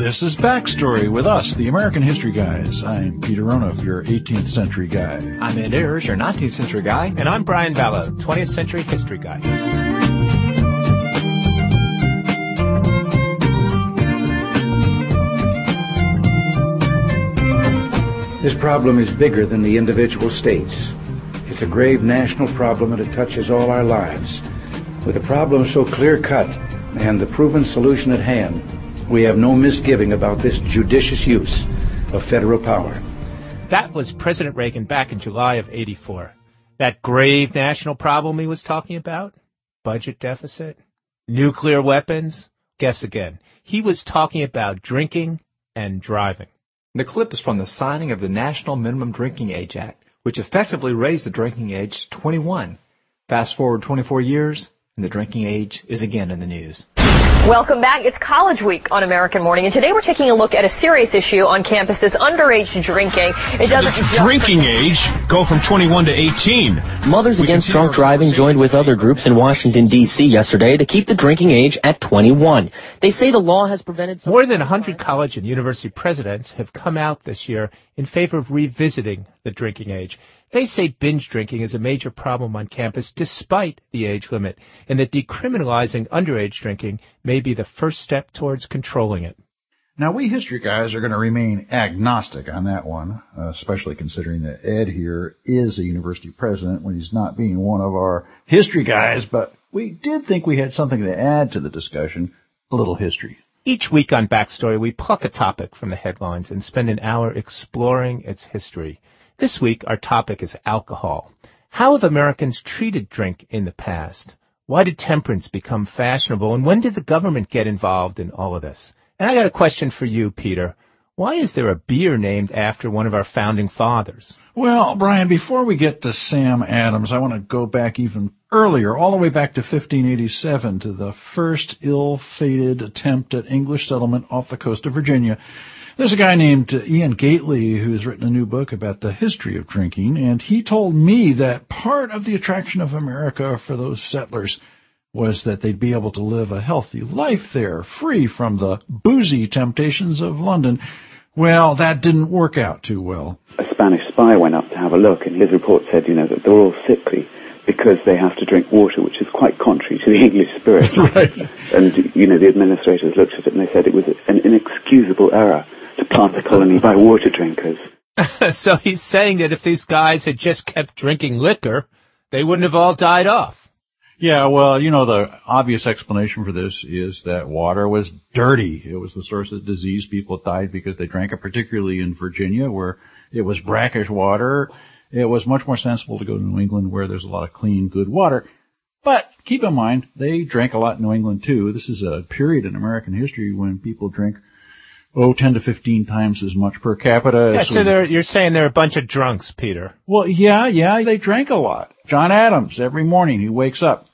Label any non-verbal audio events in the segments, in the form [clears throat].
This is Backstory with us, the American History Guys. I'm Peter Onuf, your 18th century guy. I'm Ed Ayers, your 19th century guy. And I'm Brian Balogh, 20th century history guy. This problem is bigger than the individual states. It's a grave national problem and it touches all our lives. With a problem so clear cut and the proven solution at hand, we have no misgiving about this judicious use of federal power. That was President Reagan back in July of 84. That grave national problem he was talking about? Budget deficit? Nuclear weapons? Guess again. He was talking about drinking and driving. The clip is from the signing of the National Minimum Drinking Age Act, which effectively raised the drinking age to 21. Fast forward 24 years, and the drinking age is again in the news. Welcome back. It's College Week on American Morning, and today we're taking a look at a serious issue on campuses: underage drinking. It doesn't the drinking [laughs] age go from 21 to 18. Mothers we Against Drunk Driving joined with other groups in Washington D.C. yesterday to keep the drinking age at 21. They say the law has prevented more than 100 college and university presidents have come out this year in favor of revisiting the drinking age. They say binge drinking is a major problem on campus despite the age limit, and that decriminalizing underage drinking may be the first step towards controlling it. Now, we history guys are going to remain agnostic on that one, especially considering that Ed here is a university president when he's not being one of our history guys, but we did think we had something to add to the discussion, a little history. Each week on Backstory, we pluck a topic from the headlines and spend an hour exploring its history. This week, our topic is alcohol. How have Americans treated drink in the past? Why did temperance become fashionable? And when did the government get involved in all of this? And I got a question for you, Peter. Why is there a beer named after one of our founding fathers? Well, Brian, before we get to Sam Adams, I want to go back even earlier, all the way back to 1587, to the first ill-fated attempt at English settlement off the coast of Virginia. There's a guy named uh, Iain Gately who's written a new book about the history of drinking, and he told me that part of the attraction of America for those settlers was that they'd be able to live a healthy life there, free from the boozy temptations of London. Well, that didn't work out too well. A Spanish spy went up to have a look, and his report said, you know, that they're all sickly because they have to drink water, which is quite contrary to the [laughs] English spirit. right. And, you know, the administrators looked at it and they said it was an inexcusable error to plant the colony by water drinkers. [laughs] so he's saying that if these guys had just kept drinking liquor, they wouldn't have all died off. Yeah, well, you know, the obvious explanation for this is that water was dirty. It was the source of disease. People died because they drank it, particularly in Virginia, where it was brackish water. It was much more sensible to go to New England, where there's a lot of clean, good water. But keep in mind, they drank a lot in New England too. This is a period in American history when people drink oh, 10 to 15 times as much per capita. Yeah, so they're, you're saying they're a bunch of drunks, Peter. Well, yeah, yeah, they drank a lot. John Adams, every morning he wakes up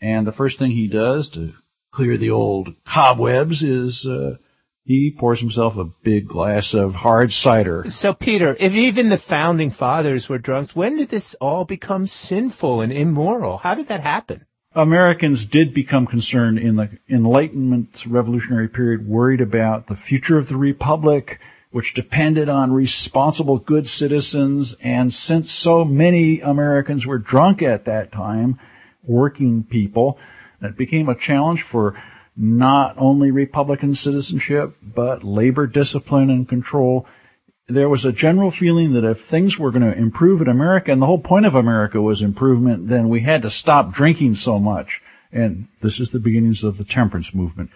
and the first thing he does to clear the old cobwebs is, uh, he pours himself a big glass of hard cider. So, Peter, if even the founding fathers were drunks, when did this all become sinful and immoral? How did that happen? Americans did become concerned in the Enlightenment revolutionary period, worried about the future of the Republic, which depended on responsible good citizens. And since so many Americans were drunk at that time, working people, it became a challenge for not only Republican citizenship, but labor discipline and control there was a general feeling that if things were going to improve in America, and the whole point of America was improvement, then we had to stop drinking so much. And this is the beginnings of the temperance movement.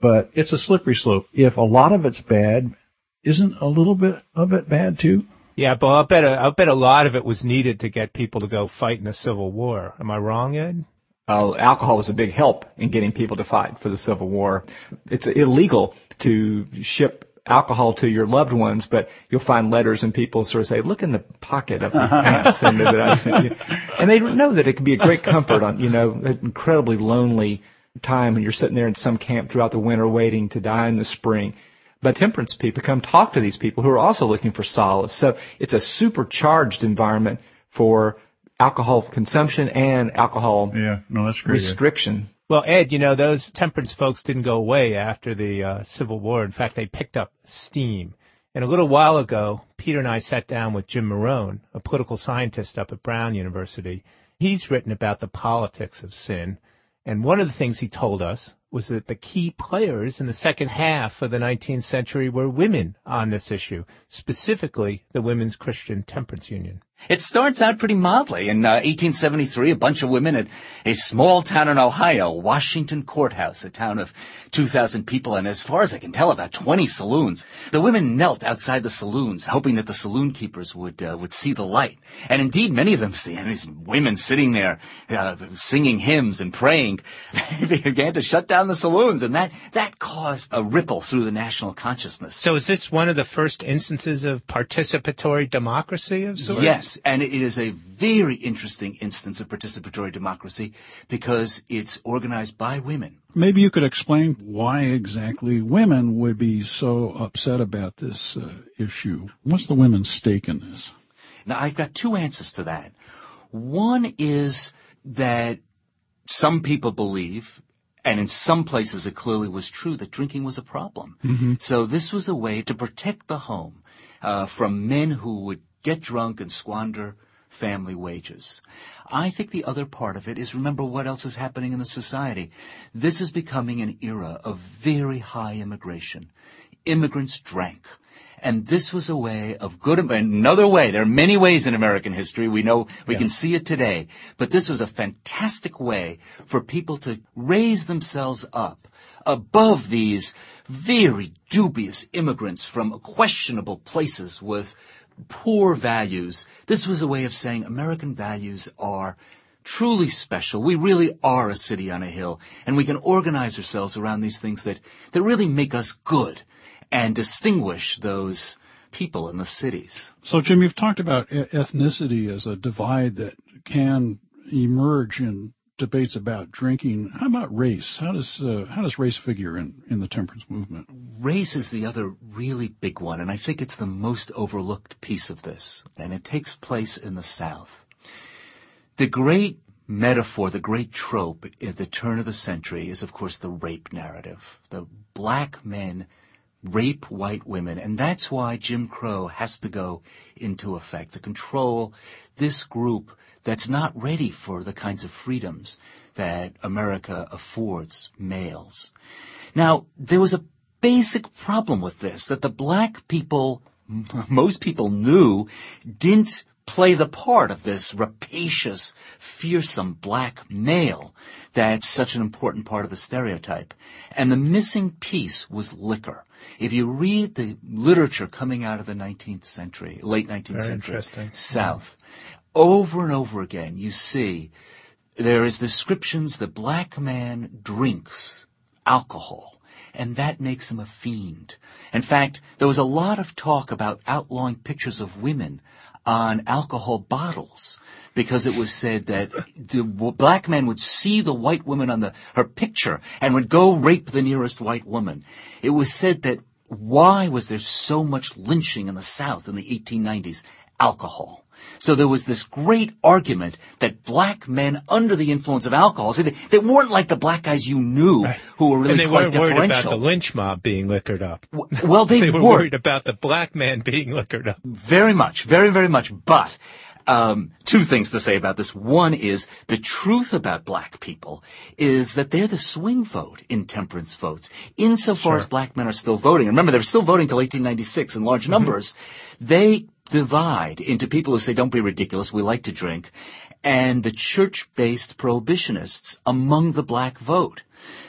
But it's a slippery slope. If a lot of it's bad, isn't a little bit of it bad too? Yeah, but I'll bet a, I'll bet a lot of it was needed to get people to go fight in the Civil War. Am I wrong, Ed? Uh, alcohol was a big help in getting people to fight for the Civil War. It's illegal to ship alcohol to your loved ones, but you'll find letters and people sort of say, look in the pocket of your pants and that I sent you. And they know that it can be a great comfort on, you know, an incredibly lonely time when you're sitting there in some camp throughout the winter waiting to die in the spring. But temperance people come talk to these people who are also looking for solace. So it's a supercharged environment for alcohol consumption and alcohol yeah, no, that's great, restriction. Yeah. Well, Ed, you know, those temperance folks didn't go away after the uh, Civil War. In fact, they picked up steam. And a little while ago, Peter and I sat down with Jim Morone, a political scientist up at Brown University. He's written about the politics of sin. And one of the things he told us was that the key players in the second half of the 19th century were women on this issue, specifically the Women's Christian Temperance Union. It starts out pretty mildly. In uh, 1873, a bunch of women at a small town in Ohio, Washington Courthouse, a town of 2,000 people, and as far as I can tell, about 20 saloons. The women knelt outside the saloons, hoping that the saloon keepers would uh, would see the light. And indeed, many of them, see and these women sitting there uh, singing hymns and praying, [laughs] began to shut down the saloons, and that that caused a ripple through the national consciousness. So, is this one of the first instances of participatory democracy of sorts? Yes, and it is a very interesting instance of participatory democracy because it's organized by women. Maybe you could explain why exactly women would be so upset about this uh, issue. What's the women's stake in this? Now, I've got two answers to that. One is that some people believe, and in some places it clearly was true, that drinking was a problem. Mm-hmm. So this was a way to protect the home uh, from men who would get drunk and squander family wages. I think the other part of it is remember what else is happening in the society. This is becoming an era of very high immigration. Immigrants drank. And this was a way of good, another way. There are many ways in American history. We know, we yeah. can see it today. But this was a fantastic way for people to raise themselves up above these very dubious immigrants from questionable places with poor values. This was a way of saying American values are truly special. We really are a city on a hill, and we can organize ourselves around these things that, that really make us good and distinguish those people in the cities. So, Jim, you've talked about ethnicity as a divide that can emerge in debates about drinking. How about race? How does uh, how does race figure in, in the temperance movement? Race is the other really big one, and I think it's the most overlooked piece of this, and it takes place in the South. The great metaphor, the great trope at the turn of the century is, of course, the rape narrative. The black men rape white women, and that's why Jim Crow has to go into effect to control this group that's not ready for the kinds of freedoms that America affords males. Now, there was a basic problem with this that the black people, [laughs] most people knew, didn't play the part of this rapacious, fearsome black male that's such an important part of the stereotype. And the missing piece was liquor. If you read the literature coming out of the 19th century, late 19th Very century, South, over and over again, you see there is descriptions the black man drinks alcohol, and that makes him a fiend. In fact, there was a lot of talk about outlawing pictures of women on alcohol bottles because it was said that the black man would see the white woman on the her picture and would go rape the nearest white woman. It was said that why was there so much lynching in the South in the 1890s? Alcohol. So there was this great argument that black men under the influence of alcohol, see, they, they weren't like the black guys you knew right. who were really and they quite weren't worried about the lynch mob being liquored up. Well, they, [laughs] they were, were worried about the black man being liquored up. Very much, very, very much. But um, two things to say about this. One is the truth about black people is that they're the swing vote in temperance votes. Insofar sure. as black men are still voting, And remember they're still voting till 1896 in large mm-hmm. numbers, mm-hmm. they divide into people who say, don't be ridiculous, we like to drink, and the church-based prohibitionists among the black vote.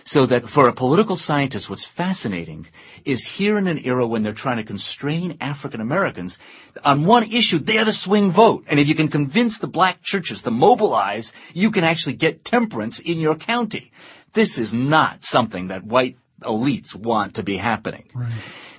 So that for a political scientist, what's fascinating is here in an era when they're trying to constrain African Americans, on one issue, they're the swing vote. And if you can convince the black churches to mobilize, you can actually get temperance in your county. This is not something that white elites want to be happening. Right.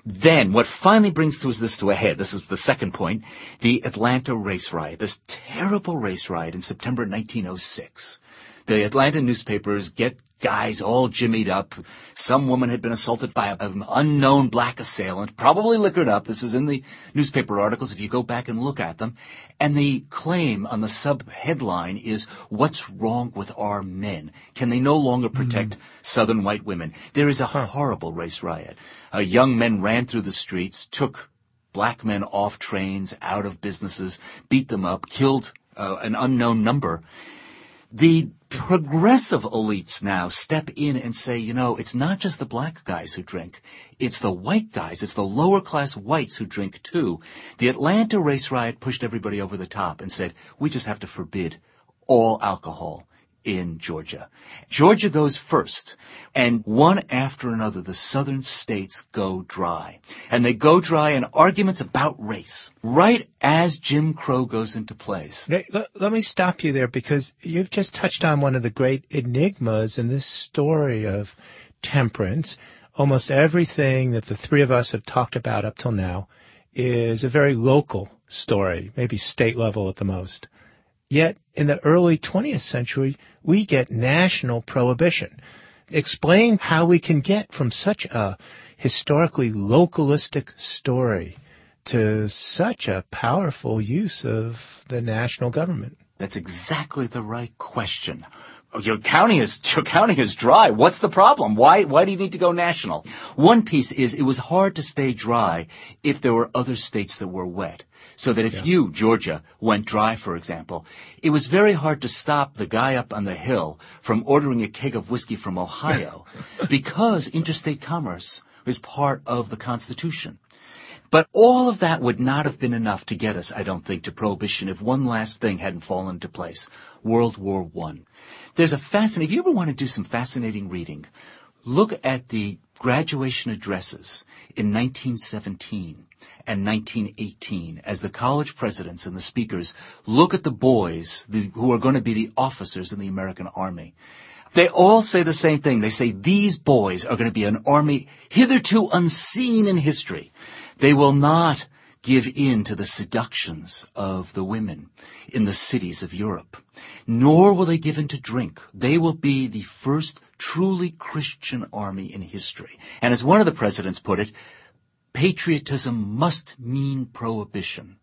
Then, what finally brings this to a head, this is the second point, the Atlanta race riot, this terrible race riot in September 1906. The Atlanta newspapers get guys all jimmied up. Some woman had been assaulted by an unknown black assailant, probably liquored up. This is in the newspaper articles if you go back and look at them. And the claim on the sub headline is, what's wrong with our men? Can they no longer protect mm-hmm. southern white women? There is a horrible race riot. Uh, young men ran through the streets, took black men off trains, out of businesses, beat them up, killed uh, an unknown number. The progressive elites now step in and say, you know, it's not just the black guys who drink. It's the white guys. It's the lower class whites who drink too. The Atlanta race riot pushed everybody over the top and said, we just have to forbid all alcohol in Georgia. Georgia goes first, and one after another, the southern states go dry. And they go dry in arguments about race, right as Jim Crow goes into place. Let, let me stop you there because you've just touched on one of the great enigmas in this story of temperance. Almost everything that the three of us have talked about up till now is a very local story, maybe state level at the most. Yet in the early 20th century, we get national prohibition. Explain how we can get from such a historically localistic story to such a powerful use of the national government. That's exactly the right question. Your county is [laughs] your county is dry. What's the problem? Why why do you need to go national? One piece is it was hard to stay dry if there were other states that were wet. So that if yeah. you, Georgia, went dry, for example, it was very hard to stop the guy up on the hill from ordering a keg of whiskey from Ohio [laughs] because interstate commerce is part of the Constitution. But all of that would not have been enough to get us, I don't think, to prohibition if one last thing hadn't fallen into place. World War I. There's a fascinating, if you ever want to do some fascinating reading, look at the graduation addresses in 1917 and 1918 as the college presidents and the speakers look at the boys the, who are going to be the officers in the American Army. They all say the same thing. They say these boys are going to be an army hitherto unseen in history. They will not give in to the seductions of the women in the cities of Europe, nor will they give in to drink. They will be the first truly Christian army in history. And as one of the presidents put it, patriotism must mean prohibition.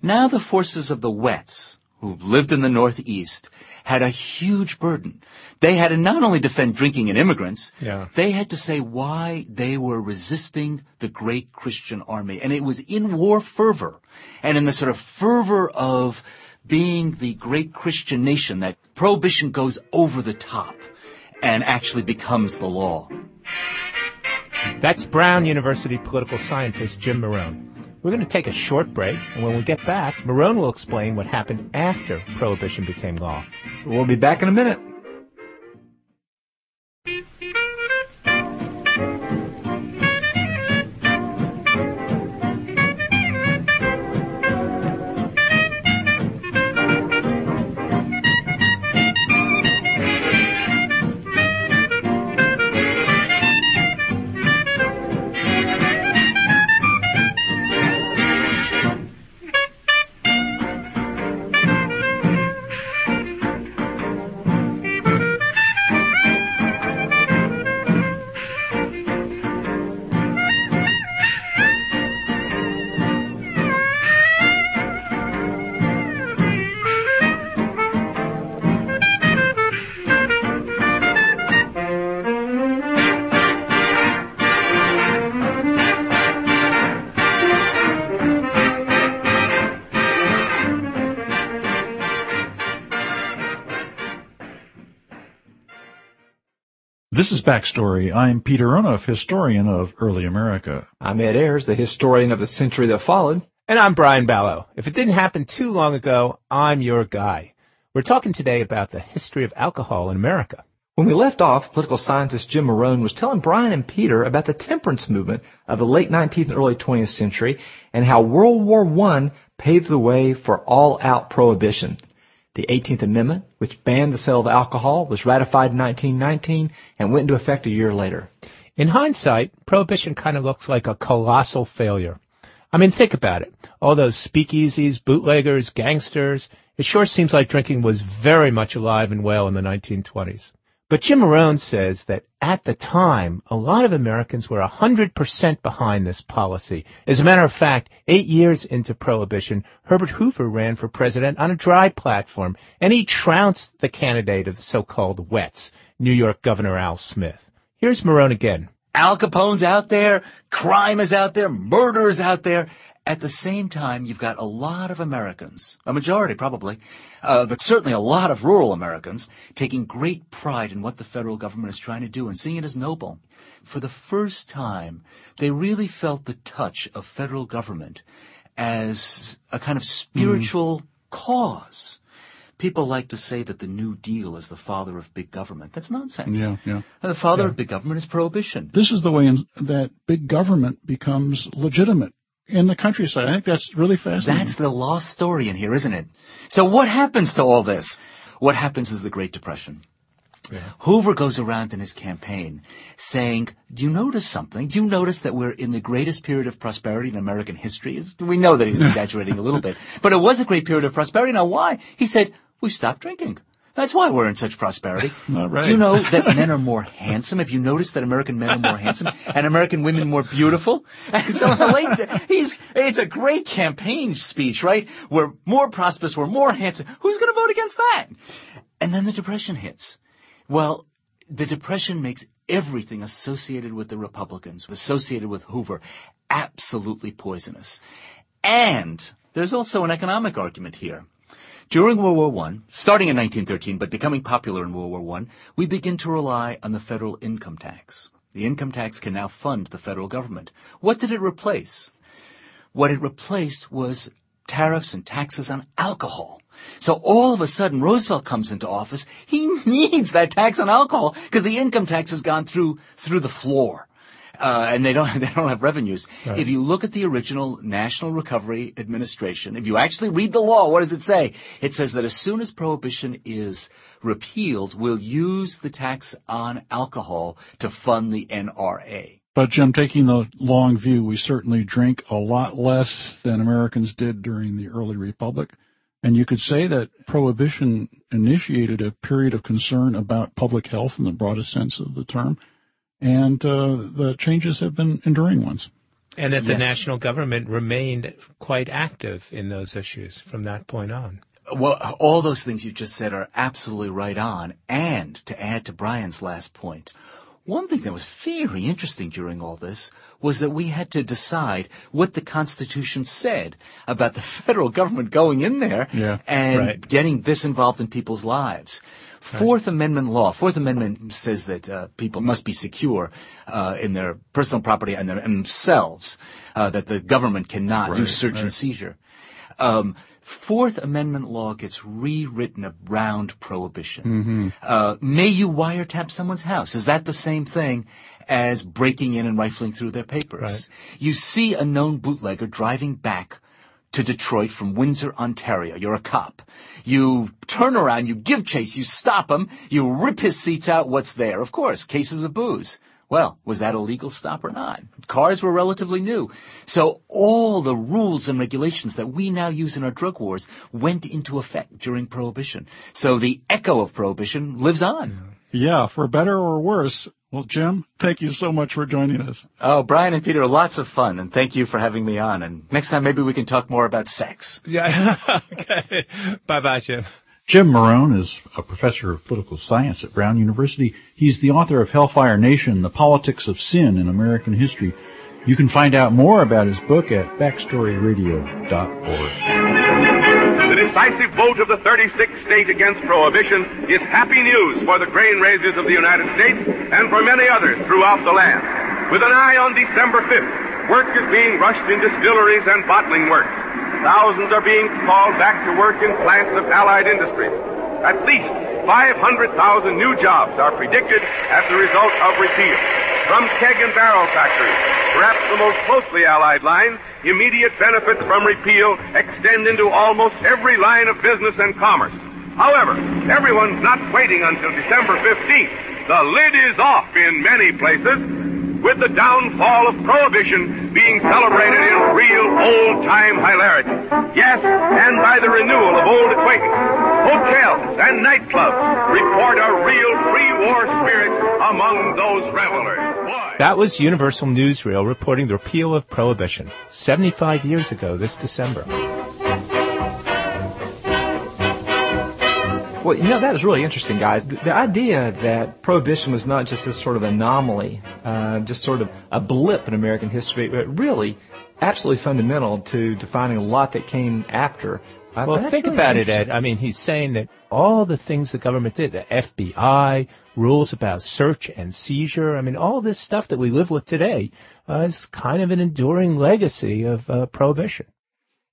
Now the forces of the Wets, who lived in the Northeast, had a huge burden. They had to not only defend drinking and immigrants, yeah. they had to say why they were resisting the great Christian army. And it was in war fervor and in the sort of fervor of being the great Christian nation that prohibition goes over the top and actually becomes the law. That's Brown University political scientist Jim Morone. We're going to take a short break, and when we get back, Morone will explain what happened after Prohibition became law. We'll be back in a minute. This is Backstory. I'm Peter Onuf, historian of early America. I'm Ed Ayers, the historian of the century that followed. And I'm Brian Balogh. If it didn't happen too long ago, I'm your guy. We're talking today about the history of alcohol in America. When we left off, political scientist Jim Morone was telling Brian and Peter about the temperance movement of the late 19th and early 20th century and how World War I paved the way for all-out prohibition. The 18th Amendment, which banned the sale of alcohol, was ratified in 1919 and went into effect a year later. In hindsight, prohibition kind of looks like a colossal failure. I mean, think about it. All those speakeasies, bootleggers, gangsters. It sure seems like drinking was very much alive and well in the 1920s. But Jim Morone says that at the time, a lot of Americans were 100% behind this policy. As a matter of fact, eight years into Prohibition, Herbert Hoover ran for president on a dry platform, and he trounced the candidate of the so-called wets, New York Governor Al Smith. Here's Morone again. Al Capone's out there, crime is out there, murder is out there. At the same time, you've got a lot of Americans, a majority probably, uh, but certainly a lot of rural Americans, taking great pride in what the federal government is trying to do and seeing it as noble. For the first time, they really felt the touch of federal government as a kind of spiritual mm. cause. People like to say that the New Deal is the father of big government. That's nonsense. Yeah, yeah. The father yeah. of big government is prohibition. This is the way in, that big government becomes legitimate in the countryside. I think that's really fascinating. That's the lost story in here, isn't it? So what happens to all this? What happens is the Great Depression. Yeah. Hoover goes around in his campaign saying, do you notice something? Do you notice that we're in the greatest period of prosperity in American history? We know that he was [laughs] exaggerating a little bit, but it was a great period of prosperity. Now why? He said, we stopped drinking. That's why we're in such prosperity. [laughs] right. Do you know that men are more handsome? Have you noticed that American men are more handsome and American women more beautiful? And so he's, it's a great campaign speech, right? We're more prosperous, we're more handsome. Who's going to vote against that? And then the depression hits. Well, the depression makes everything associated with the Republicans, associated with Hoover, absolutely poisonous. And there's also an economic argument here. During World War I, starting in 1913 but becoming popular in World War I, we begin to rely on the federal income tax. The income tax can now fund the federal government. What did it replace? What it replaced was tariffs and taxes on alcohol. So all of a sudden, Roosevelt comes into office. He [laughs] needs that tax on alcohol because the income tax has gone through through the floor Uh, and they don't [laughs] they don't have revenues. Right. If you look at the original National Recovery Administration, if you actually read the law, what does it say? It says that as soon as prohibition is repealed, we'll use the tax on alcohol to fund the NRA. But Jim, taking the long view, we certainly drink a lot less than Americans did during the early republic. And you could say that prohibition initiated a period of concern about public health in the broadest sense of the term and uh, the changes have been enduring ones. And that the yes. national government remained quite active in those issues from that point on. Well, all those things you just said are absolutely right on. And to add to Brian's last point, one thing that was very interesting during all this was that we had to decide what the Constitution said about the [laughs] federal government going in there yeah, and right. getting this involved in people's lives. Fourth Amendment law. Fourth Amendment says that uh, people must be secure uh, in their personal property and, their, and themselves. Uh, that the government cannot right, do search right. and seizure. Um, Fourth Amendment law gets rewritten around prohibition. Mm-hmm. Uh, may you wiretap someone's house? Is that the same thing as breaking in and rifling through their papers? Right. You see a known bootlegger driving back to Detroit from Windsor, Ontario. You're a cop. You turn around, you give chase, you stop him, you rip his seats out. What's there? Of course, cases of booze. Well, was that a legal stop or not? Cars were relatively new. So all the rules and regulations that we now use in our drug wars went into effect during Prohibition. So the echo of Prohibition lives on. Yeah, for better or worse, well, Jim, thank you so much for joining us. Oh, Brian and Peter, lots of fun, and thank you for having me on. And next time, maybe we can talk more about sex. Yeah. [laughs] okay. Bye bye, Jim. Jim Morone is a professor of political science at Brown University. He's the author of Hellfire Nation, The Politics of Sin in American History. You can find out more about his book at backstoryradio.org decisive vote of the 36th state against prohibition is happy news for the grain raisers of the United States and for many others throughout the land. With an eye on December 5th, work is being rushed in distilleries and bottling works. Thousands are being called back to work in plants of allied industries. At least 500,000 new jobs are predicted as the result of repeal. From keg and barrel factories, perhaps the most closely allied line, immediate benefits from repeal extend into almost every line of business and commerce. However, everyone's not waiting until December 15th. The lid is off in many places, with the downfall of Prohibition being celebrated in real old-time hilarity. Yes, and by the renewal of old acquaintances. hotels, and nightclubs report a real pre-war spirit among those revelers. Boy. That was Universal Newsreel reporting the repeal of prohibition 75 years ago this December. Well, you know, that is really interesting, guys. The, the idea that prohibition was not just this sort of anomaly, uh, just sort of a blip in American history, but really absolutely fundamental to defining a lot that came after. Uh, Well, think really about it. Ed. I mean, he's saying that all the things the government did, the FBI, rules about search and seizure, I mean, all this stuff that we live with today uh, is kind of an enduring legacy of uh,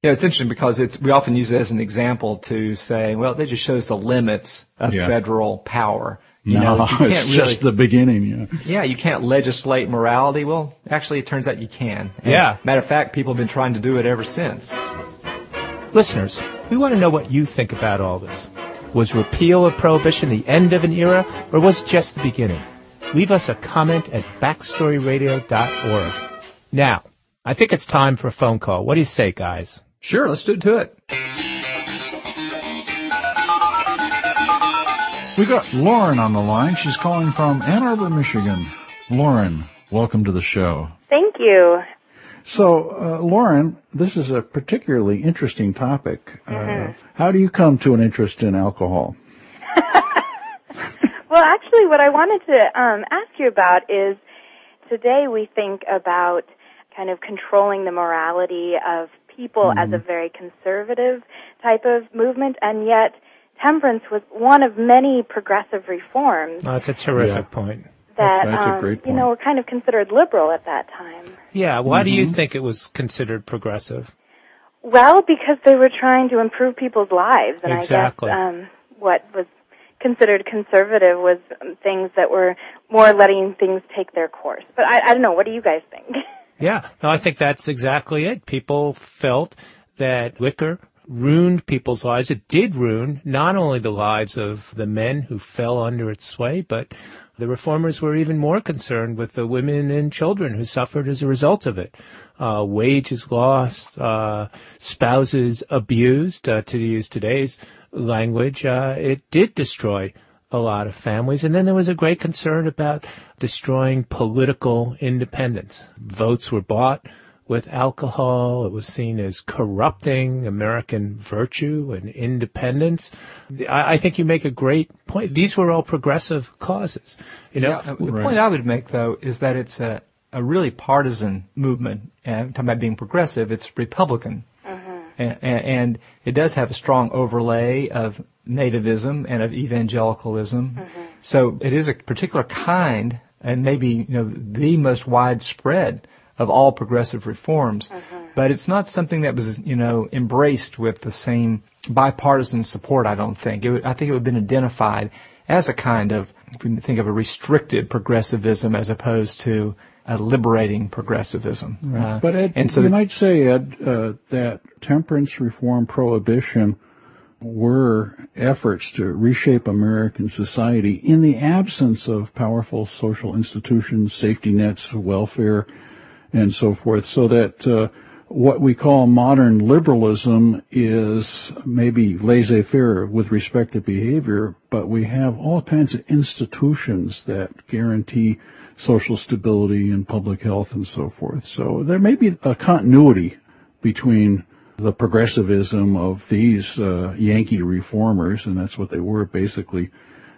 prohibition. Yeah, it's interesting because it's we often use it as an example to say, well, that just shows the limits of Yeah. federal power. You no, know, you can't [laughs] it's really, just the beginning. Yeah. yeah, you can't legislate morality. Well, actually, it turns out you can. And Yeah. Matter of fact, people have been trying to do it ever since. Listeners, we want to know what you think about all this. Was repeal of prohibition the end of an era, or was it just the beginning? Leave us a comment at backstoryradio.org. Now, I think it's time for a phone call. What do you say, guys? Sure, let's do it to it. We got Lauren on the line. She's calling from Ann Arbor, Michigan. Lauren, welcome to the show. Thank you. So, uh, Lauren, this is a particularly interesting topic. Uh, how do you come to an interest in alcohol? [laughs] Well, actually, what I wanted to um, ask you about is today we think about kind of controlling the morality of people as a very conservative type of movement, and yet temperance was one of many progressive reforms Oh, that's a terrific Yeah. point. that That's a um, great you know were kind of considered liberal at that time. Yeah, why do you think it was considered progressive? Well, because they were trying to improve people's lives, and Exactly. I guess um, what was considered conservative was um, things that were more letting things take their course. But I, I don't know. What do you guys think? [laughs] Yeah, no, I think that's exactly it. People felt that liquor ruined people's lives. It did ruin not only the lives of the men who fell under its sway, but the reformers were even more concerned with the women and children who suffered as a result of it. Uh, wages lost, uh, spouses abused, uh, to use today's language. Uh, it did destroy a lot of families. And then there was a great concern about destroying political independence. Votes were bought with alcohol. It was seen as corrupting American virtue and independence. I, I think you make a great point. These were all progressive causes. You know, Yeah, the point I would make though is that it's a, a really partisan movement. And talking about being progressive, it's Republican. And, and it does have a strong overlay of nativism and of evangelicalism. Mm-hmm. So it is a particular kind, and maybe you know the most widespread of all progressive reforms. Mm-hmm. But it's not something that was you know embraced with the same bipartisan support. I don't think. Would, I think it would have been identified as a kind of if we think of a restricted progressivism as opposed to a liberating progressivism. Uh, But Ed, and so you might say, Ed, uh, that temperance reform prohibition were efforts to reshape American society in the absence of powerful social institutions, safety nets, welfare, and so forth, so that uh, what we call modern liberalism is maybe laissez-faire with respect to behavior, but we have all kinds of institutions that guarantee social stability and public health and so forth. So there may be a continuity between the progressivism of these uh, Yankee reformers, and that's what they were basically,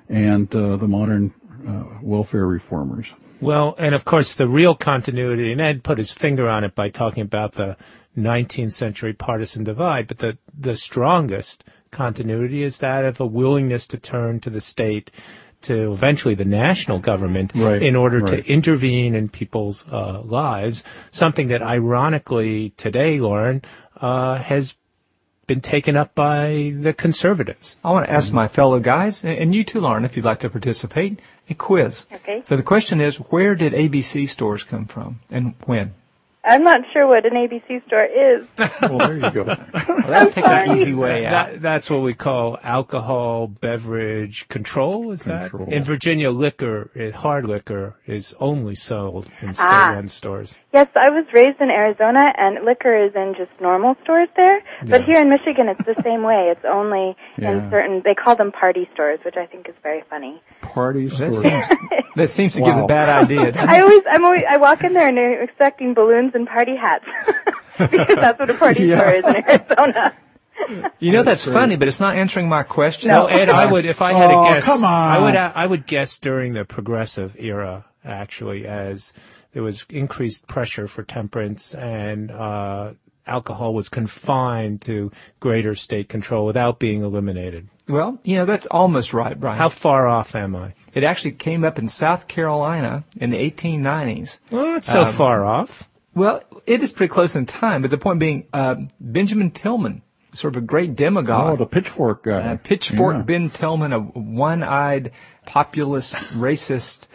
and uh, the modern uh, welfare reformers. Well, and of course, the real continuity, and Ed put his finger on it by talking about the 19th century partisan divide, but the, the strongest continuity is that of a willingness to turn to the state, to eventually the national government, Right, in order right. to intervene in people's uh, lives, something that ironically today, Lauren, uh, has been taken up by the conservatives. I want to ask my fellow guys, and- and you too, Lauren, if you'd like to participate, a quiz. Okay. So the question is, where did ABC stores come from and when? I'm not sure what an ABC store is. [laughs] well, there you go. Well, let's take an easy way out. That, that's what we call alcohol beverage control. Is Control. that in Virginia? Liquor, eh, hard liquor, is only sold in Ah. state-run stores. Yes, I was raised in Arizona, and liquor is in just normal stores there. But here in Michigan, it's the same way. It's only Yeah. in certain. They call them party stores, which I think is very funny. Party That stores. seems, that seems to give a bad idea. doesn't I always, I'm always, I walk in there and they're expecting balloons and party hats [laughs] because that's what a party Yeah. store is in Arizona. You know that's funny, but it's not answering my question. No. No, Ed, I would if I had Oh, to guess. come on. I would I would guess during the progressive era, actually, as there was increased pressure for temperance and uh, alcohol was confined to greater state control without being eliminated. Well, you know that's almost right, Brian. How far off am I? it actually came up in South Carolina in the 1890s. Well, not so Um, far off. Well, it is pretty close in time, but the point being, uh, Benjamin Tillman, sort of a great demagogue. Oh, demagogue, the pitchfork guy. uh, pitchfork Yeah. Ben Tillman, a one-eyed populist, racist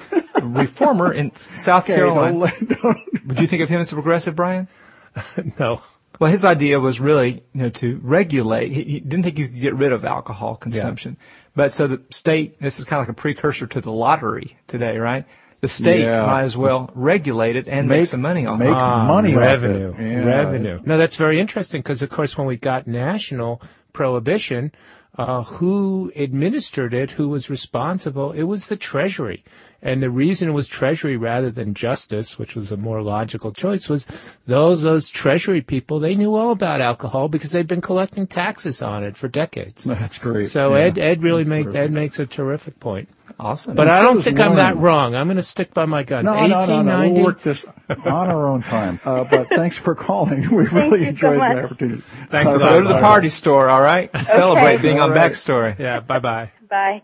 reformer in South Okay, Carolina. don't don't- Would you think of him as a progressive, Brian? [laughs] No. Well, his idea was really, you know, to regulate. He, he didn't think you could get rid of alcohol consumption, but so the state. This is kind of like a precursor to the lottery today, right? The state Yeah. might as well regulate it and make, Make- some money on it. make it. money off revenue, it. Yeah. revenue. No, that's very interesting because, of course, when we got national prohibition, uh, who administered it, who was responsible? It was the Treasury, and the reason it was Treasury rather than Justice, which was a more logical choice, was those those Treasury people. They knew all about alcohol because they'd been collecting taxes on it for decades. That's great. So Yeah. Ed Ed really makes. Ed makes a terrific point. Awesome. But I don't does think I'm that wrong. I'm going to stick by my guns. No, no, no, no. We'll work this on our own time. Uh, but [laughs] thanks for calling. We really you so enjoyed much. the opportunity. Thanks a Uh, lot. Go to the all party store, all right? And Celebrate being on All right. Backstory. Yeah. Bye bye. Bye.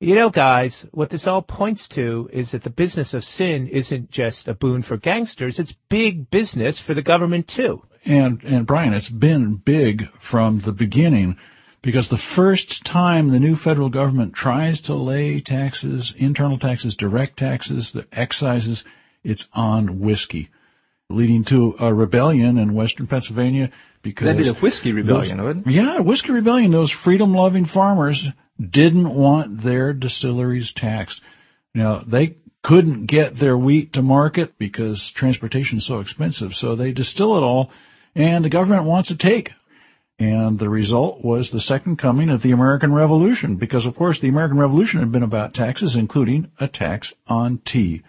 You know, guys, what this all points to is that the business of sin isn't just a boon for gangsters, it's big business for the government too. And and Brian, it's been big from the beginning because the first time the new federal government tries to lay taxes, internal taxes, direct taxes, the excises, it's on whiskey, leading to a rebellion in western Pennsylvania because That'd be the whiskey rebellion, those- wouldn't it? Yeah, whiskey rebellion. Those freedom-loving farmers didn't want their distilleries taxed. Now they couldn't get their wheat to market because transportation is so expensive, so they distill it all, and the government wants to take. And the result was the second coming of the American Revolution, because of course the American Revolution had been about taxes, including a tax on tea.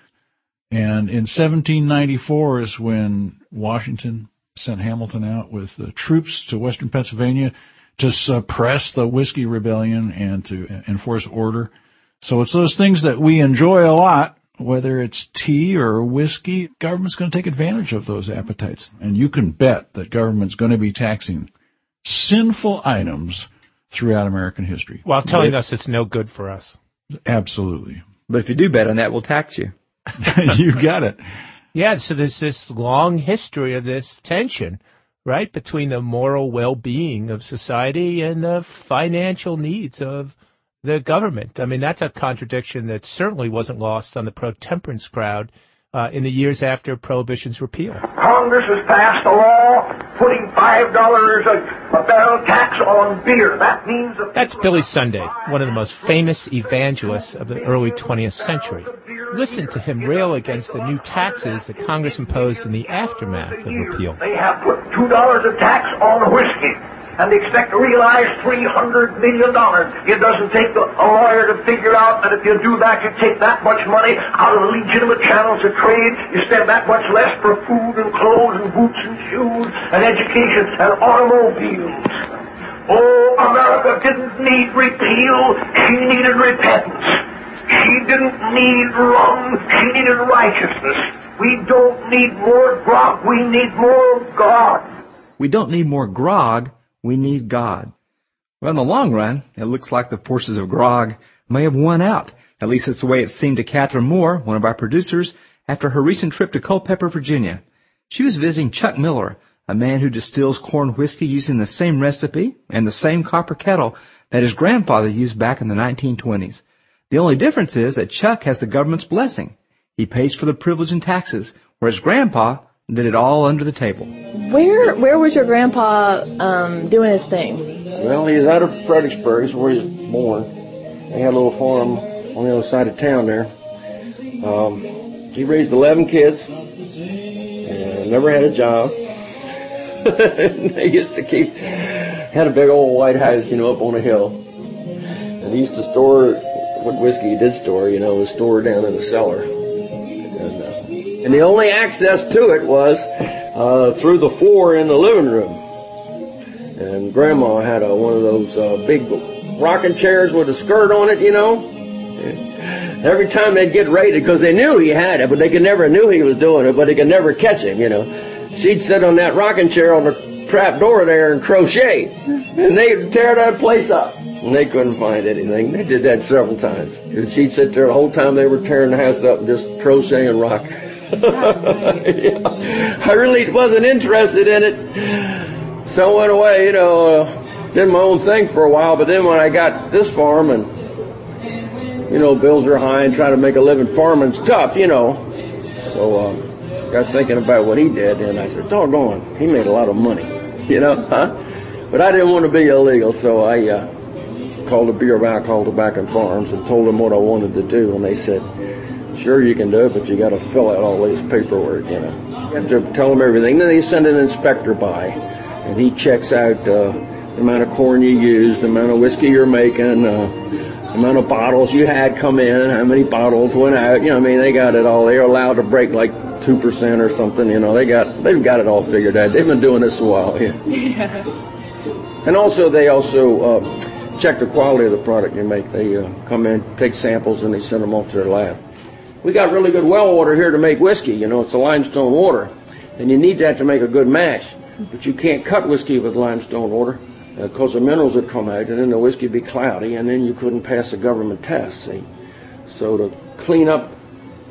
And in 1794 is when Washington sent Hamilton out with the troops to western Pennsylvania to suppress the whiskey rebellion and to enforce order. So it's those things that we enjoy a lot, whether it's tea or whiskey, government's going to take advantage of those appetites. And you can bet that government's going to be taxing sinful items throughout American history. While telling us it's no good for us. Absolutely. But if you do bet on that, we'll tax you. [laughs] you got it. Yeah, so there's this long history of this tension, right, between the moral well-being of society and the financial needs of the government. I mean, that's a contradiction that certainly wasn't lost on the pro-temperance crowd uh, in the years after prohibition's repeal. Congress has passed a law putting five dollars a a barrel tax on beer. That means that That's Billy Sunday, one of the most famous evangelists of the early 20th century. Listen to him rail against the new taxes that Congress imposed in the aftermath of repeal. they have put two dollars a tax on whiskey. And they expect to realize three hundred million dollars. It doesn't take a a lawyer to figure out that if you do that, you take that much money out of legitimate channels of trade. You spend that much less for food and clothes and boots and shoes and education and automobiles. Oh, America didn't need repeal. She needed repentance. She didn't need wrong. She needed righteousness. We don't need more grog. We need more God. We don't need more grog. We need God. Well, in the long run, it looks like the forces of grog may have won out. At least that's the way it seemed to Catherine Moore, one of our producers, after her recent trip to Culpeper, Virginia. She was visiting Chuck Miller, a man who distills corn whiskey using the same recipe and the same copper kettle that his grandfather used back in the 1920s. The only difference is that Chuck has the government's blessing. He pays for the privilege and taxes, whereas Grandpa Did it all under the table. Where where was your grandpa um, doing his thing? Well, he was out of Fredericksburg, is where he was born. They had a little farm on the other side of town there. Um, he raised 11 kids and never had a job. [laughs] they used to keep, had a big old white house, you know, up on a hill. And he used to store, what whiskey he did store, you know, was stored down in the cellar. And, the only access to it was uh, through the floor in the living room. And Grandma had a, one of those uh, big rocking chairs with a skirt on it, you know. Every time they'd get raided, because they knew he had it, but they could never knew he was doing it, but they could never catch him, you know. She'd sit on that rocking chair on the trap door there and crochet, and they'd tear that place up. And they couldn't find anything. They did that several times. And she'd sit there the whole time they were tearing the house up and just crochet and rock. Yeah. I really wasn't interested in it. So I went away, you know, uh, did my own thing for a while, but then when I got this farm and, you know, bills are high and trying to make a living farming's tough, you know. So, um, got thinking about what he did and I said, doggone, he made a lot of money, [laughs] you know, huh? But I didn't want to be illegal, so I, uh, called the Bureau of Alcohol, Tobacco and Firearms and told them what I wanted to do, and they said, "Sure, you can do it, but you got to fill out all this paperwork, you know. You have to tell them everything." Then they send an inspector by, and he checks out uh, the amount of corn you used, the amount of whiskey you're making, uh, the amount of bottles you had come in, how many bottles went out. You know, I mean, they got it all. They're allowed to break like two percent or something. You know, they got they've got it all figured out. They've been doing this a while. Yeah. Yeah. And also, they also. Uh, check the quality of the product you make. They uh, come in, take samples, and they send them off to their lab. We got really good well water here to make whiskey. You know, it's a limestone water, and you need that to make a good mash. But you can't cut whiskey with limestone water uh, because the minerals would come out, and then the whiskey would be cloudy, and then you couldn't pass the government test. See, so to clean up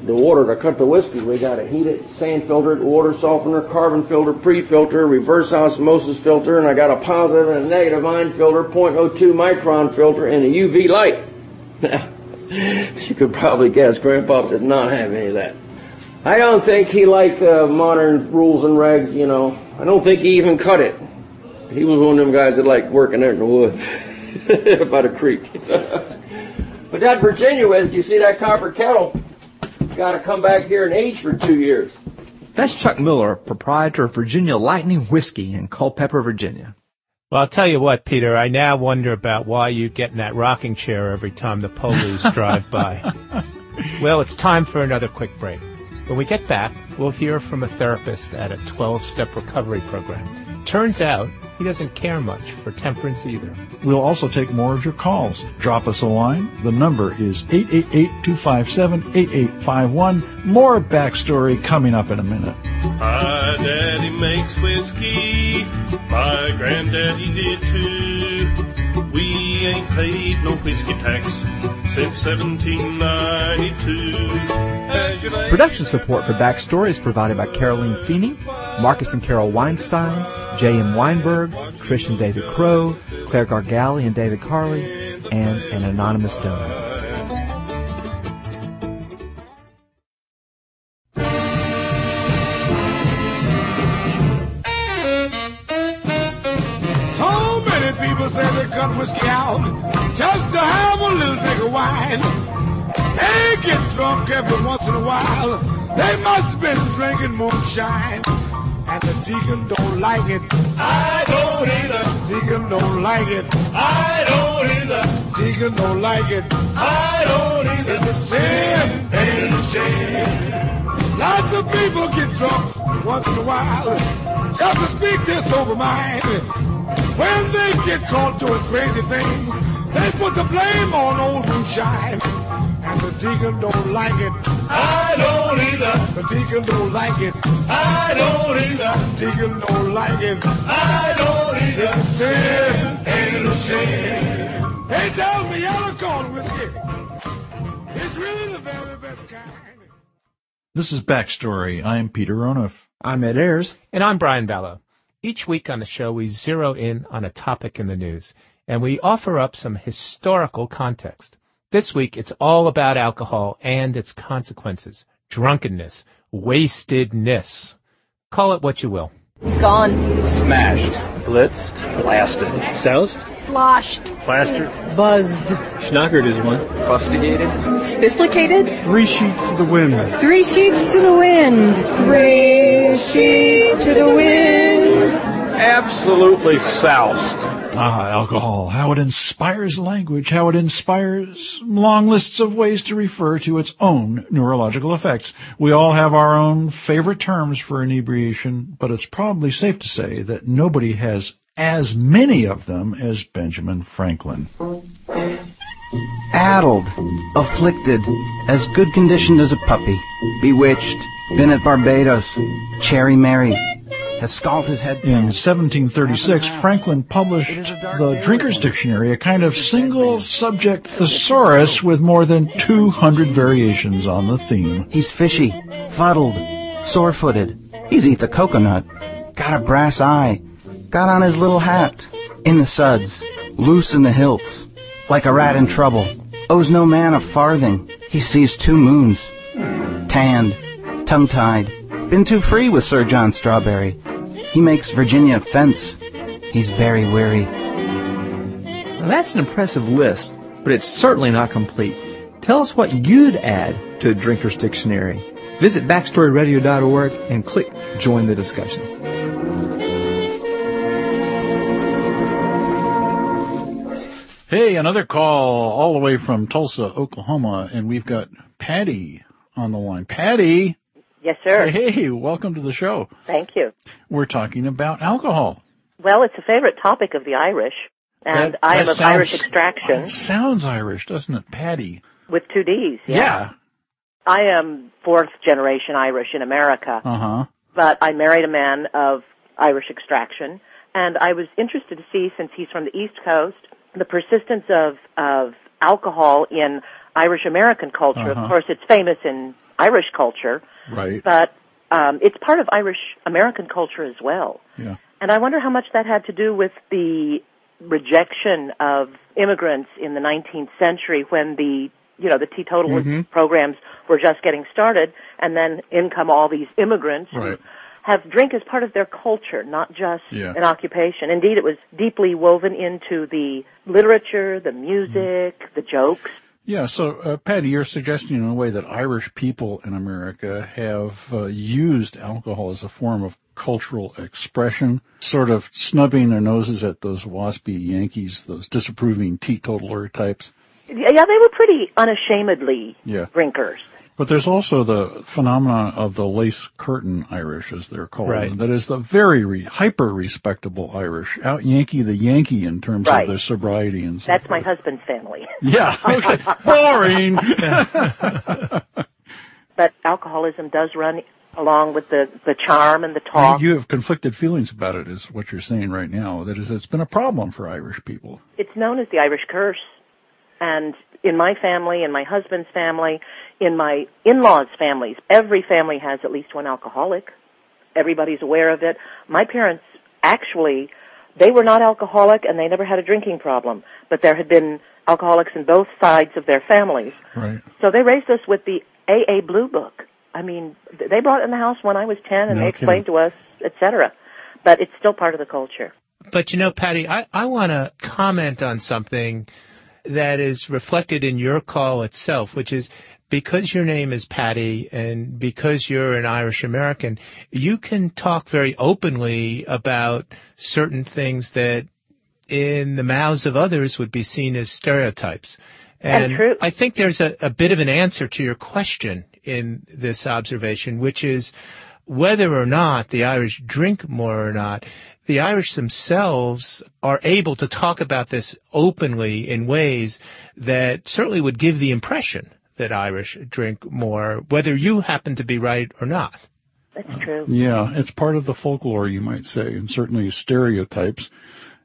the water to cut the whiskey, we got to heat it, sand filter it, water softener, carbon filter, pre-filter, reverse osmosis filter, and I got a positive and a negative ion filter, 0.02 micron filter, and a UV light. [laughs] [laughs] you could probably guess Grandpa did not have any of that. I don't think he liked uh, modern rules and regs, you know. I don't think he even cut it. He was one of them guys that liked working out in the woods [laughs] by the creek. [laughs] but that Virginia whiskey, you see that copper kettle? got to come back here and age for two years. That's Chuck Miller, proprietor of Virginia Lightning Whiskey in Culpeper, Virginia. Well, I'll tell you what, Peter, I now wonder about why you get in that rocking chair every time the police [laughs] drive by. Well, it's time for another quick break. When we get back, we'll hear from a therapist at a 12 step recovery program. Turns out he doesn't care much for temperance either. We'll also take more of your calls. Drop us a line. The number is 888-257-8851. More backstory coming up in a minute. My daddy makes whiskey. My granddaddy did too. We ain't paid no whiskey tax since 1792. Production support for Backstory is provided by Caroline Feeney, Marcus and Carol Weinstein, J.M. Weinberg, Christian David Crow, Claire Gargali and David Carley, and an anonymous donor. So many people say they cut whiskey out just to have a little drink of wine. They get drunk every once in a while. They must have been drinking moonshine. And the deacon don't like it. I don't either. Deacon don't like it. I don't either. Deacon don't like it. I don't either. It's a sin and a shame. Lots of people get drunk once in a while just to speak their sober mind. When they get caught doing crazy things, they put the blame on old moonshine. And the deacon don't like it. I don't either. The deacon don't like it. I don't either. The Deacon don't like it. I don't either. It's a sin and a shame. They tell me yellow corn whiskey. It's really the very best kind. This is Backstory. I'm Peter Onuf. I'm Ed Ayers. And I'm Brian Balogh. Each week on the show, we zero in on a topic in the news, and we offer up some historical context. This week, it's all about alcohol and its consequences. Drunkenness. Wastedness. Call it what you will. Gone. Smashed. Blitzed. Blasted. Soused. Sloshed. Plastered. Buzzed. Schnockered is one. Fustigated. Spifflicated. Three sheets to the wind. Three sheets to the wind. Three sheets to the wind. Absolutely soused. Ah, alcohol. How it inspires language, how it inspires long lists of ways to refer to its own neurological effects. We all have our own favorite terms for inebriation, but it's probably safe to say that nobody has as many of them as Benjamin Franklin. Addled, afflicted, as good conditioned as a puppy, bewitched, been at Barbados, Cherry Mary, has scalded his head. In 1736, Franklin published the Drinker's Dictionary, a kind of single subject thesaurus with more than 200 variations on the theme. He's fishy, fuddled, sore footed. He's eat the coconut, got a brass eye, got on his little hat, in the suds, loose in the hilts, like a rat in trouble, owes no man a farthing. He sees two moons, tanned, tongue tied, been too free with Sir John Strawberry. He makes Virginia fence. He's very weary. Now that's an impressive list, but it's certainly not complete. Tell us what you'd add to a drinker's dictionary. Visit backstoryradio.org and click join the discussion. Hey, another call all the way from Tulsa, Oklahoma, and we've got Patty on the line. Patty. Yes, sir. Hey, welcome to the show. Thank you. We're talking about alcohol. Well, it's a favorite topic of the Irish, and That- I am of sounds- Irish extraction It sounds Irish, doesn't it, Patty? with two D's. Yeah. I am fourth generation Irish in America, Uh huh. but I married a man of Irish extraction, and I was interested to see, since he's from the East Coast, the persistence of of alcohol in Irish American culture. Uh-huh. Of course, it's famous in Irish culture, Right. but um, it's part of Irish American culture as well. Yeah. And I wonder how much that had to do with the rejection of immigrants in the 19th century when the you know the teetotal Mhm. programs were just getting started, and then in come all these immigrants who Right. Have drink as part of their culture, not just Yeah. an occupation. Indeed, it was deeply woven into the literature, the music, the jokes. Yeah, so uh, Patty, you're suggesting in a way that Irish people in America have uh, used alcohol as a form of cultural expression, sort of snubbing their noses at those waspy Yankees, those disapproving teetotaler types. Yeah, they were pretty unashamedly Yeah. drinkers. But there's also the phenomenon of the lace curtain Irish, as they're called. Right. That is the very re- hyper respectable Irish, out Yankee the Yankee in terms Right. of their sobriety and so That's my husband's family. Yeah. [laughs] Okay. Boring. [laughs] but alcoholism does run along with the, the charm and the talk. You have conflicted feelings about it, is what you're saying right now. That is, it's been a problem for Irish people. It's known as the Irish curse. And in my family, in my husband's family, in my in-laws' families, every family has at least one alcoholic. Everybody's aware of it. My parents actually, they were not alcoholic and they never had a drinking problem, but there had been alcoholics in both sides of their families. Right. So they raised us with the AA Blue Book. I mean, they brought it in the house when I was 10 and No they explained to us, etc. But it's still part of the culture. But you know, Patty, I, I want to comment on something that is reflected in your call itself, which is because your name is Patty and because you're an Irish American, you can talk very openly about certain things that in the mouths of others would be seen as stereotypes. And. I think there's a, a bit of an answer to your question in this observation, which is whether or not the Irish drink more or not, the Irish themselves are able to talk about this openly in ways that certainly would give the impression that Irish drink more, whether you happen to be right or not. That's true. Yeah, it's part of the folklore, you might say, and certainly stereotypes.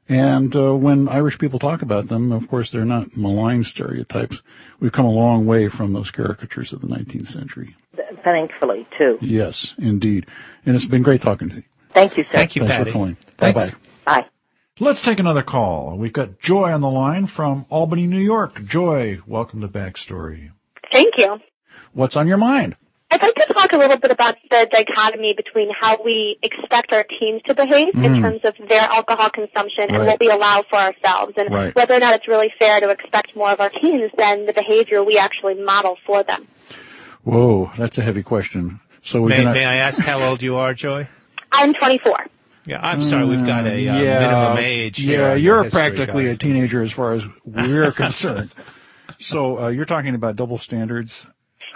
And uh, when Irish people talk about them, of course, they're not malign stereotypes. We've come a long way from those caricatures of the 19th century. Thankfully, too. Yes, indeed. And it's been great talking to you. Thank you, sir. Thank you, Thanks Patty. for calling. Thanks. Bye-bye. Bye. Let's take another call. We've got Joy on the line from Albany, New York. Joy, welcome to Backstory. Thank you. What's on your mind? I'd like to talk a little bit about the dichotomy between how we expect our teens to behave in Mm. terms of their alcohol consumption and what we allow for ourselves, and Right. whether or not it's really fair to expect more of our teens than the behavior we actually model for them. Whoa, that's a heavy question. So May, gonna. may I ask how old you are, Joy? I'm 24. Yeah, I'm sorry, we've got a uh, yeah, minimum age. here Yeah, you're history, practically guys. a teenager as far as we're [laughs] concerned. So uh, you're talking about double standards.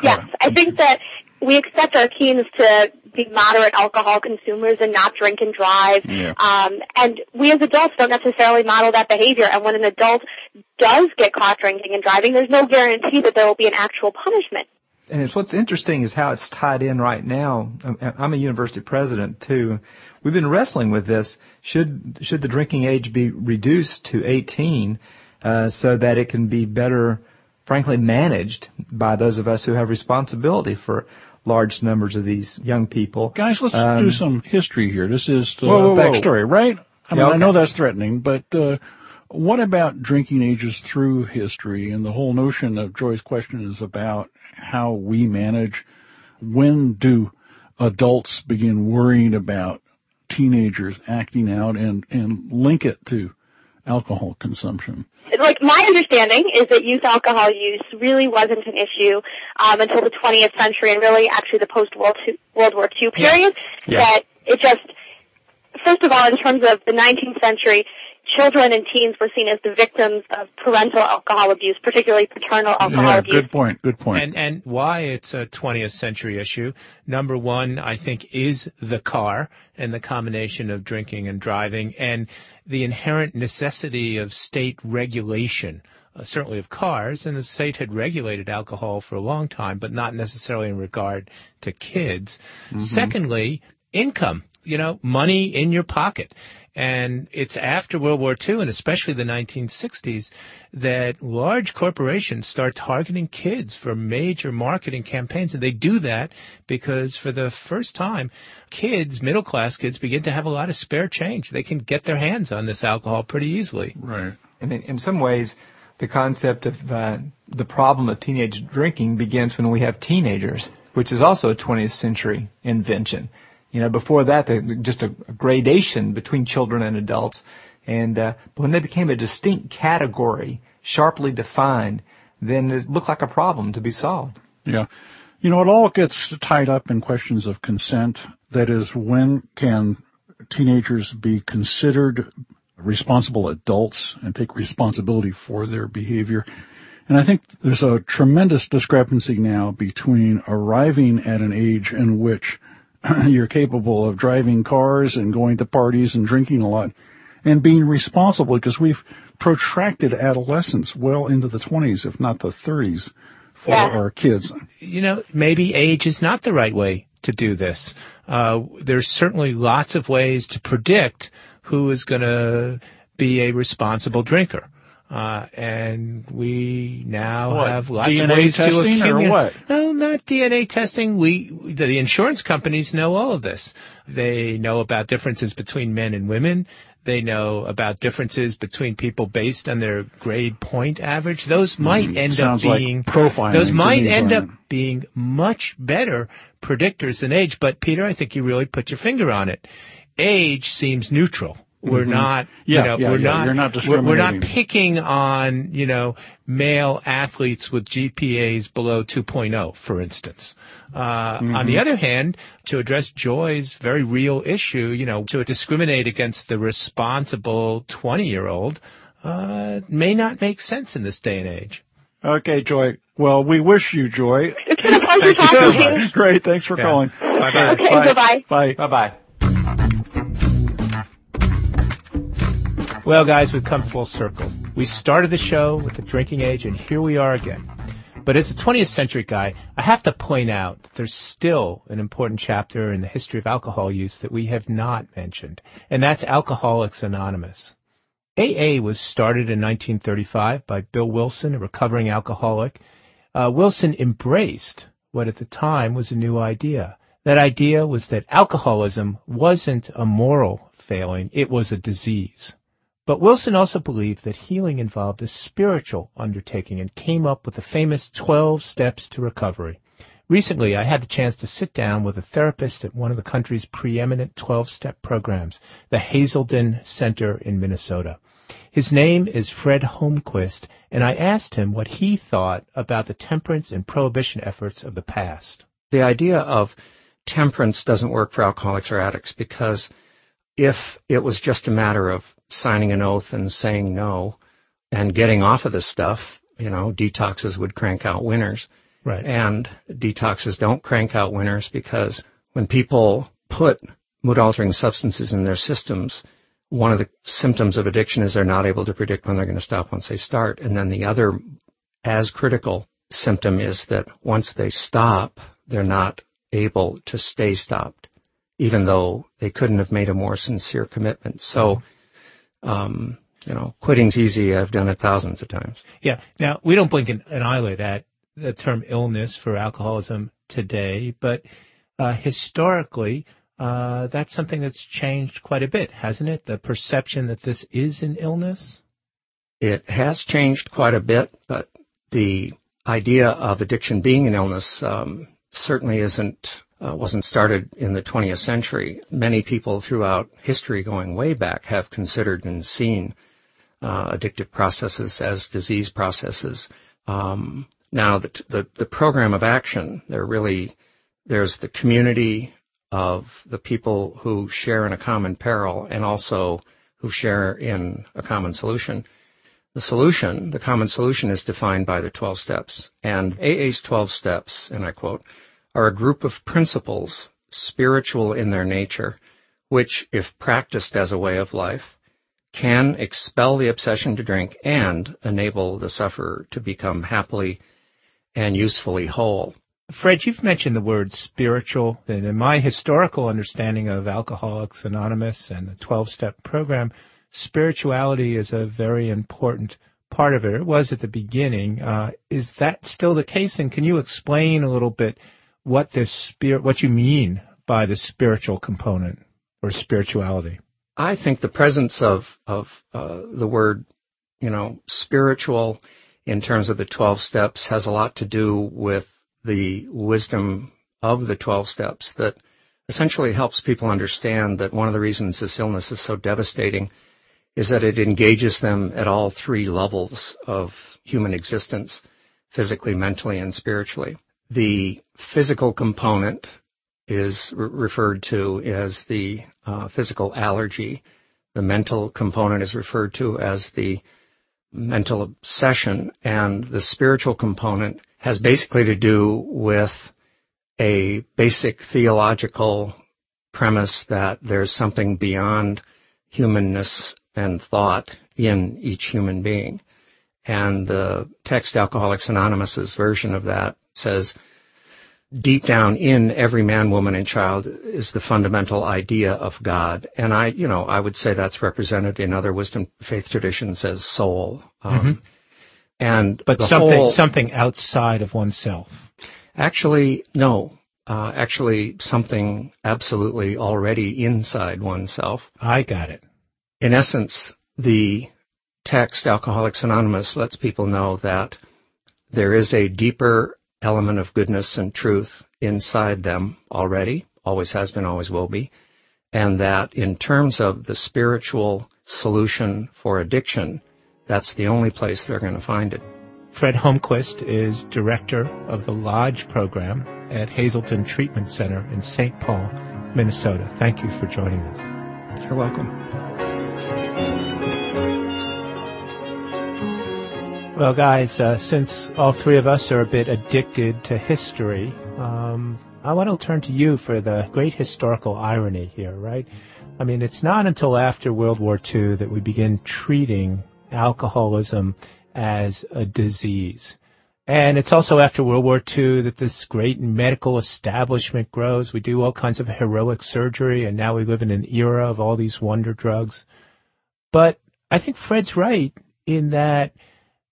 Yes, I think that we expect our teens to be moderate alcohol consumers and not drink and drive. Yeah. Um, and we as adults don't necessarily model that behavior. And when an adult does get caught drinking and driving, there's no guarantee that there will be an actual punishment. And it's, what's interesting is how it's tied in right now. I'm- a university president too. We've been wrestling with this. Should should the drinking age be reduced to 18 uh, so that it can be better, frankly, managed by those of us who have responsibility for large numbers of these young people? Guys, let's Um, do some history here. This is the Whoa, whoa, whoa. backstory, right? I mean, Yeah, I know that's threatening, but uh, what about drinking ages through history? And the whole notion of Joy's question is about how we manage. When do adults begin worrying about teenagers acting out and, and link it to alcohol consumption? Like my understanding is that youth alcohol use really wasn't an issue um, until the 20th century and really actually the post World World War II period. Yeah. That it just, first of all, in terms of the 19th century, children and teens were seen as the victims of parental alcohol abuse, particularly paternal alcohol yeah, abuse. good point. Good point. And and why it's a 20th century issue. Number one, I think, is the car and the combination of drinking and driving and the inherent necessity of state regulation. Uh, certainly of cars, and the state had regulated alcohol for a long time, but not necessarily in regard to kids. Mm-hmm. Secondly, income, you know, money in your pocket. And it's after World War II and especially the 1960s that large corporations start targeting kids for major marketing campaigns. And they do that because for the first time, kids, middle class kids, begin to have a lot of spare change. They can get their hands on this alcohol pretty easily. Right. And in, in some ways, the concept of uh, the problem of teenage drinking begins when we have teenagers, which is also a 20th century invention. You know, before that, the, just a, a gradation between children and adults. And uh, when they became a distinct category, sharply defined, then it looked like a problem to be solved. Yeah. You know, it all gets tied up in questions of consent. That is, when can teenagers be considered responsible adults and take responsibility for their behavior? And I think there's a tremendous discrepancy now between arriving at an age in which [clears throat] you're capable of driving cars and going to parties and drinking a lot and being responsible because we've protracted adolescence well into the 20s, if not the 30s for our kids. you know, maybe age is not the right way to do this. Uh, there's certainly lots of ways to predict who is going to be a responsible drinker. Uh, and we now What, have lots of DNA ways testing to or accumulate. what? No, not DNA testing. We, the insurance companies know all of this. They know about differences between men and women. They know about differences between people based on their grade point average. Those might Mm, end up sounds like being profiling Those might end up being much better predictors than age. But Peter, I think you really put your finger on it. Age seems neutral. We're Mhm. not, Yeah, you know, yeah, we're yeah. not, You're not we're, we're not picking on, you know, male athletes with GPAs below 2.0, for instance. Uh, on the Mhm. other hand, to address Joy's very real issue, you know, to discriminate against the responsible 20 year old, uh, may not make sense in this day and age. Okay, Joy. Well, we wish you joy. [laughs] It's been a pleasure Thank talking to you. much. Great. Thanks for Yeah. calling. Bye-bye. Okay, bye-bye. Bye. Bye-bye. Well, guys, we've come full circle. We started the show with the drinking age, and here we are again. But as a 20th century guy, I have to point out that there's still an important chapter in the history of alcohol use that we have not mentioned, and that's Alcoholics Anonymous. AA was started in 1935 by Bill Wilson, a recovering alcoholic. Uh, Wilson embraced what at the time was a new idea. That idea was that alcoholism wasn't a moral failing, it was a disease. But Wilson also believed that healing involved a spiritual undertaking and came up with the famous 12 steps to recovery. Recently, I had the chance to sit down with a therapist at one of the country's preeminent 12-step programs, the Hazelden Center in Minnesota. His name is Fred Holmquist, and I asked him what he thought about the temperance and prohibition efforts of the past. The idea of temperance doesn't work for alcoholics or addicts because if it was just a matter of signing an oath and saying no and getting off of this stuff, you know, detoxes would crank out winners. Right. And detoxes don't crank out winners because when people put mood altering substances in their systems, one of the symptoms of addiction is they're not able to predict when they're going to stop once they start. And then the other as critical symptom is that once they stop, they're not able to stay stopped, even though they couldn't have made a more sincere commitment. So, mm-hmm. Um, you know, quitting's easy. I've done it thousands of times. Yeah. Now, we don't blink an, an eyelid at the term illness for alcoholism today, but uh, historically, uh, that's something that's changed quite a bit, hasn't it? The perception that this is an illness? It has changed quite a bit, but the idea of addiction being an illness um, certainly isn't uh, wasn't started in the 20th century. Many people throughout history, going way back, have considered and seen uh, addictive processes as disease processes. Um, now, the, the, the program of action, there really there's the community of the people who share in a common peril and also who share in a common solution. The solution, the common solution is defined by the 12 steps. And AA's 12 steps, and I quote, are a group of principles, spiritual in their nature, which, if practiced as a way of life, can expel the obsession to drink and enable the sufferer to become happily and usefully whole. Fred, you've mentioned the word spiritual, and in my historical understanding of Alcoholics Anonymous and the 12 step program, spirituality is a very important part of it. It was at the beginning. Uh, is that still the case? And can you explain a little bit what this spirit, what you mean by the spiritual component or spirituality? I think the presence of of uh, the word, you know, spiritual in terms of the 12 steps has a lot to do with the wisdom of the 12 steps that essentially helps people understand that one of the reasons this illness is so devastating is that it engages them at all three levels of human existence, physically, mentally, and spiritually. The physical component is re- referred to as the uh, physical allergy. The mental component is referred to as the mental obsession, and the spiritual component has basically to do with a basic theological premise that there's something beyond humanness and thought in each human being. And the text Alcoholics Anonymous's version of that says, deep down in every man, woman, and child is the fundamental idea of God. And I, you know, I would say that's represented in other wisdom faith traditions as soul. Um, Mhm. And But something, whole- something outside of oneself. Actually, no. Uh, actually, something absolutely already inside oneself. I got it. In essence, the text Alcoholics Anonymous lets people know that there is a deeper element of goodness and truth inside them already, always has been, always will be, and that in terms of the spiritual solution for addiction, that's the only place they're going to find it. Fred Holmquist is director of the Lodge program at Hazelden Treatment Center in St. Paul, Minnesota. Thank you for joining us. You're welcome. Well, guys, uh, since all three of us are a bit addicted to history, um, I want to turn to you for the great historical irony here, right? I mean, it's not until after World War II that we begin treating alcoholism as a disease. And it's also after World War II that this great medical establishment grows. We do all kinds of heroic surgery, and now we live in an era of all these wonder drugs. But I think Fred's right in that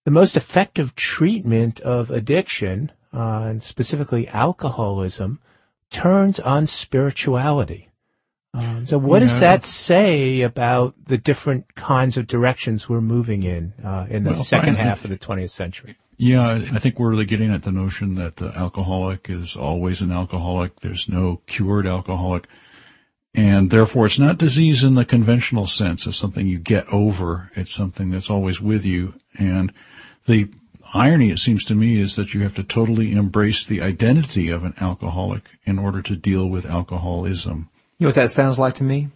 the most effective treatment of addiction, uh, and specifically alcoholism, turns on spirituality. Um, so what does Yeah. that say about the different kinds of directions we're moving in uh, in the Well, second half of the 20th century? Yeah, I think we're really getting at the notion that the alcoholic is always an alcoholic. There's no cured alcoholic. And therefore it's not disease in the conventional sense of something you get over. It's something that's always with you. And the irony, it seems to me, is that you have to totally embrace the identity of an alcoholic in order to deal with alcoholism. You know what that sounds like to me?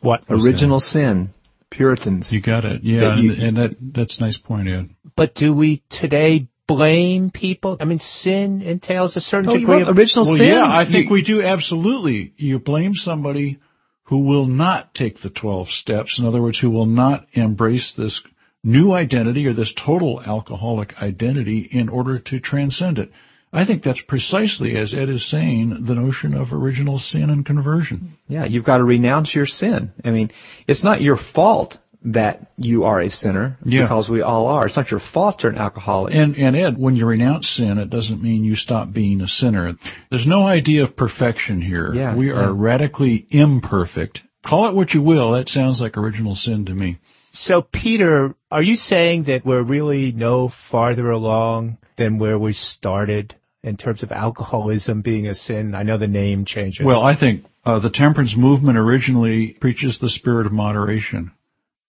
What? Original sin. Puritans. You got it. Yeah. That you- and, and that, that's a nice point, Ed. But do we today blame people? I mean, sin entails a certain Oh, you degree of original well, sin? yeah, I think You- we do absolutely. You blame somebody who will not take the 12 steps. In other words, who will not embrace this new identity or this total alcoholic identity in order to transcend it. I think that's precisely, as Ed is saying, the notion of original sin and conversion. Yeah, you've got to renounce your sin. I mean, it's not your fault that you are a sinner Yeah. because we all are. It's not your fault you're an alcoholic. And, and Ed, when you renounce sin, it doesn't mean you stop being a sinner. There's no idea of perfection here. Yeah, we are yeah. radically imperfect. Call it what you will. That sounds like original sin to me. So, Peter, are you saying that we're really no farther along than where we started in terms of alcoholism being a sin? I know the name changes. Well, I think uh, the temperance movement originally preaches the spirit of moderation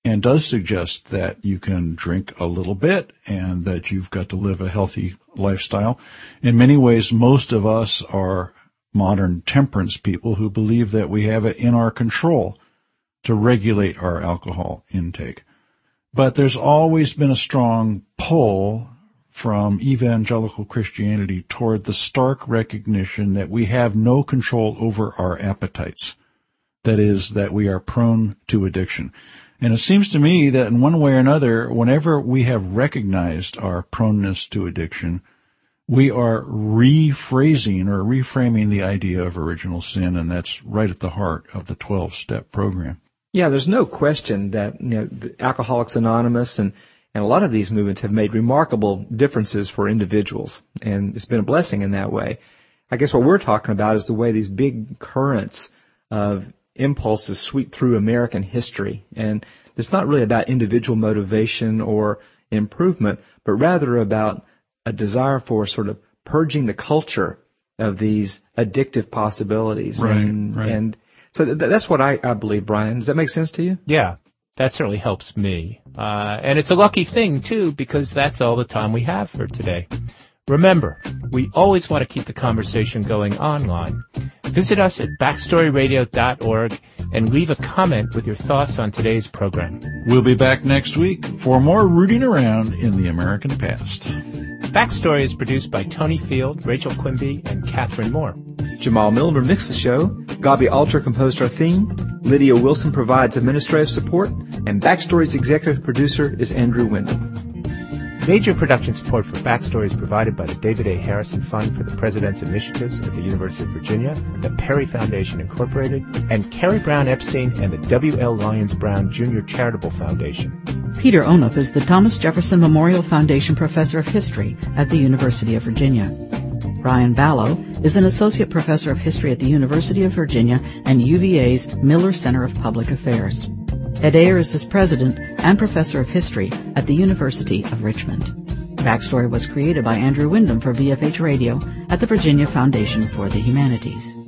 and does suggest that you can drink a little bit and that you've got to live a healthy lifestyle. In many ways, most of us are modern temperance people who believe that we have it in our control to regulate our alcohol intake. But there's always been a strong pull from evangelical Christianity toward the stark recognition that we have no control over our appetites. That is, that we are prone to addiction. And it seems to me that in one way or another, whenever we have recognized our proneness to addiction, we are rephrasing or reframing the idea of original sin, and that's right at the heart of the 12 step program. Yeah, there's no question that you know, Alcoholics Anonymous and and a lot of these movements have made remarkable differences for individuals, and it's been a blessing in that way. I guess what we're talking about is the way these big currents of impulses sweep through American history, and it's not really about individual motivation or improvement, but rather about a desire for sort of purging the culture of these addictive possibilities. Right, and, right. and so th- that's what I, I believe, Brian. Does that make sense to you? Yeah, that certainly helps me. Uh, and it's a lucky thing, too, because that's all the time we have for today. Remember, we always want to keep the conversation going online. Visit us at backstoryradio.org and leave a comment with your thoughts on today's program. We'll be back next week for more rooting around in the American past. Backstory is produced by Tony Field, Rachel Quimby, and Catherine Moore. Jamal Milner mixed the show. Gabi Alter composed our theme. Lydia Wilson provides administrative support. And Backstory's executive producer is Andrew Wyndham. Major production support for Backstory is provided by the David A. Harrison Fund for the President's Initiatives at the University of Virginia, the Perry Foundation Incorporated, and Carrie Brown Epstein and the W. L. Lyons Brown Jr. Charitable Foundation. Peter Onuf is the Thomas Jefferson Memorial Foundation Professor of History at the University of Virginia. Brian Balogh is an Associate Professor of History at the University of Virginia and UVA's Miller Center of Public Affairs. Ed Ayers is President and Professor of History at the University of Richmond. Backstory was created by Andrew Wyndham for VFH Radio at the Virginia Foundation for the Humanities.